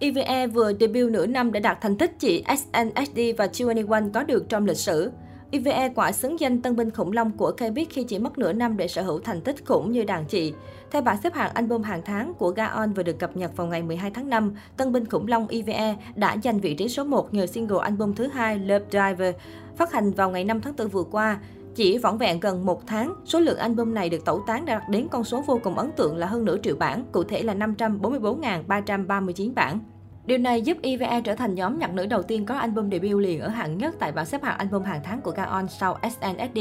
EVE vừa debut nửa năm đã đạt thành tích chỉ SNSD và G21 có được trong lịch sử. EVE quả xứng danh tân binh khủng long của K-pop khi chỉ mất nửa năm để sở hữu thành tích khủng như đàn chị. Theo bảng xếp hạng album hàng tháng của Gaon vừa được cập nhật vào ngày 12 tháng 5, tân binh khủng long EVE đã giành vị trí số 1 nhờ single album thứ hai Love Driver" phát hành vào ngày 5 tháng 4 vừa qua. Chỉ vỏn vẹn gần một tháng, số lượng album này được tẩu tán đã đạt đến con số vô cùng ấn tượng là hơn nửa triệu bản, cụ thể là 544.339 bản. Điều này giúp EVE trở thành nhóm nhạc nữ đầu tiên có album debut liền ở hạng nhất tại bảng xếp hạng album hàng tháng của Gaon sau SNSD.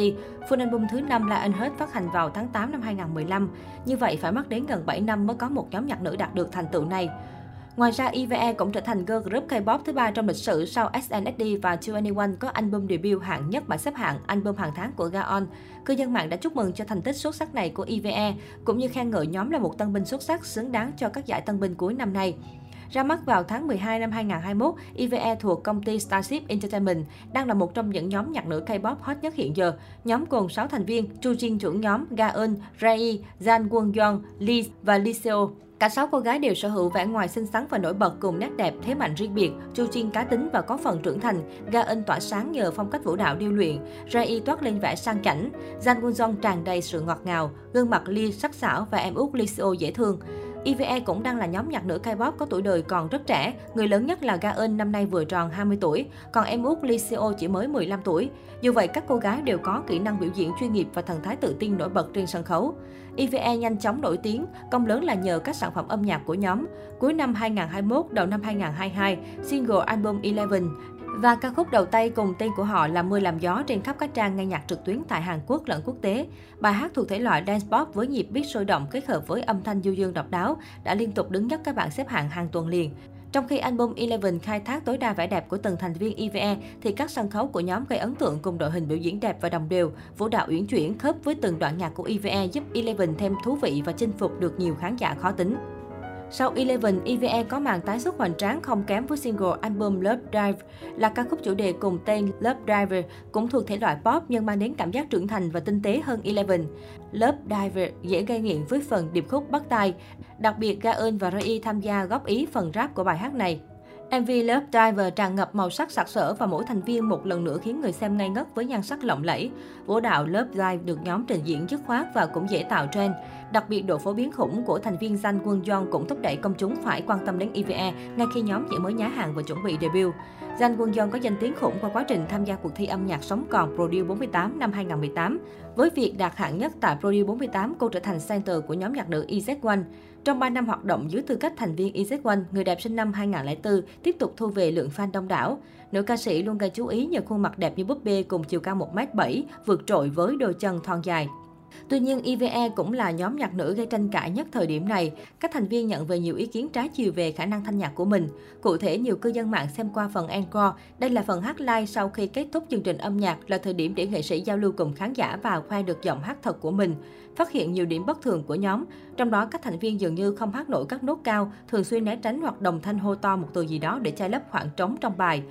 Full album thứ 5 là Unheard phát hành vào tháng 8 năm 2015. Như vậy phải mất đến gần 7 năm mới có một nhóm nhạc nữ đạt được thành tựu này. Ngoài ra, IVE cũng trở thành girl group K-pop thứ ba trong lịch sử sau SNSD và 2NE1 có album debut hạng nhất bảng xếp hạng album hàng tháng của Gaon. Cư dân mạng đã chúc mừng cho thành tích xuất sắc này của IVE cũng như khen ngợi nhóm là một tân binh xuất sắc xứng đáng cho các giải tân binh cuối năm nay. Ra mắt vào tháng 12 năm 2021, IVE thuộc công ty Starship Entertainment đang là một trong những nhóm nhạc nữ K-pop hot nhất hiện giờ. Nhóm gồm 6 thành viên, Chu Jin trưởng nhóm, Ga-eun, Rai, Jan Won-yeon, Lee và Lee Seo. Cả sáu cô gái đều sở hữu vẻ ngoài xinh xắn và nổi bật cùng nét đẹp, thế mạnh riêng biệt. Chu chiên cá tính và có phần trưởng thành. Ga in tỏa sáng nhờ phong cách vũ đạo điêu luyện. Rai toát lên vẻ sang chảnh. Jang Won Jong tràn đầy sự ngọt ngào. Gương mặt Lee sắc sảo và em út Lee Seo dễ thương. EVE cũng đang là nhóm nhạc nữ K-pop có tuổi đời còn rất trẻ. Người lớn nhất là Ga-eun năm nay vừa tròn 20 tuổi, còn em út Lee Seo chỉ mới 15 tuổi. Dù vậy, các cô gái đều có kỹ năng biểu diễn chuyên nghiệp và thần thái tự tin nổi bật trên sân khấu. EVE nhanh chóng nổi tiếng, công lớn là nhờ các sản phẩm âm nhạc của nhóm. Cuối năm 2021, đầu năm 2022, single album Eleven và ca khúc đầu tay cùng tên của họ là Mưa làm gió trên khắp các trang nghe nhạc trực tuyến tại Hàn Quốc lẫn quốc tế. Bài hát thuộc thể loại dance pop với nhịp beat sôi động kết hợp với âm thanh du dương độc đáo đã liên tục đứng nhất các bảng xếp hạng hàng tuần liền. Trong khi album Eleven khai thác tối đa vẻ đẹp của từng thành viên EVE, thì các sân khấu của nhóm gây ấn tượng cùng đội hình biểu diễn đẹp và đồng đều, vũ đạo uyển chuyển khớp với từng đoạn nhạc của EVE giúp Eleven thêm thú vị và chinh phục được nhiều khán giả khó tính. Sau Eleven, EVE có màn tái xuất hoành tráng không kém với single album Love Dive là ca khúc chủ đề cùng tên Love Diver, cũng thuộc thể loại pop nhưng mang đến cảm giác trưởng thành và tinh tế hơn Eleven. Love Diver dễ gây nghiện với phần điệp khúc bắt tai, đặc biệt Gaon và Rai e tham gia góp ý phần rap của bài hát này. MV Love Diver tràn ngập màu sắc sặc sỡ và mỗi thành viên một lần nữa khiến người xem ngây ngất với nhan sắc lộng lẫy. Vũ đạo Love Dive được nhóm trình diễn dứt khoát và cũng dễ tạo trend. Đặc biệt, độ phổ biến khủng của thành viên Jang quân Yeon cũng thúc đẩy công chúng phải quan tâm đến EVE ngay khi nhóm chỉ mới nhá hàng và chuẩn bị debut. Jang Won Young có danh tiếng khủng qua quá trình tham gia cuộc thi âm nhạc sống còn Produce 48 năm 2018. Với việc đạt hạng nhất tại Produce 48, cô trở thành center của nhóm nhạc nữ EZ1. Trong 3 năm hoạt động dưới tư cách thành viên EZ1, người đẹp sinh năm 2004 tiếp tục thu về lượng fan đông đảo. Nữ ca sĩ luôn gây chú ý nhờ khuôn mặt đẹp như búp bê cùng chiều cao 1m7, vượt trội với đôi chân thon dài. Tuy nhiên, IVE cũng là nhóm nhạc nữ gây tranh cãi nhất thời điểm này. Các thành viên nhận về nhiều ý kiến trái chiều về khả năng thanh nhạc của mình. Cụ thể, nhiều cư dân mạng xem qua phần encore, đây là phần hát live sau khi kết thúc chương trình âm nhạc là thời điểm để nghệ sĩ giao lưu cùng khán giả và khoe được giọng hát thật của mình. Phát hiện nhiều điểm bất thường của nhóm, trong đó các thành viên dường như không hát nổi các nốt cao, thường xuyên né tránh hoặc đồng thanh hô to một từ gì đó để che lấp khoảng trống trong bài.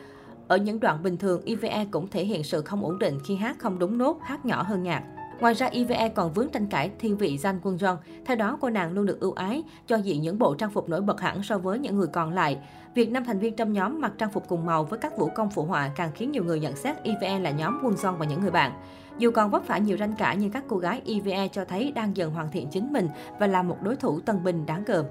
Ở những đoạn bình thường, IVE cũng thể hiện sự không ổn định khi hát không đúng nốt, hát nhỏ hơn nhạc. Ngoài ra, EVE còn vướng tranh cãi thiên vị Jang Quân Jong. Theo đó, cô nàng luôn được ưu ái cho diện những bộ trang phục nổi bật hẳn so với những người còn lại. Việc năm thành viên trong nhóm mặc trang phục cùng màu với các vũ công phụ họa càng khiến nhiều người nhận xét EVE là nhóm Quân Jong và những người bạn. Dù còn vấp phải nhiều tranh cãi nhưng các cô gái EVE cho thấy đang dần hoàn thiện chính mình và là một đối thủ tân binh đáng gờm.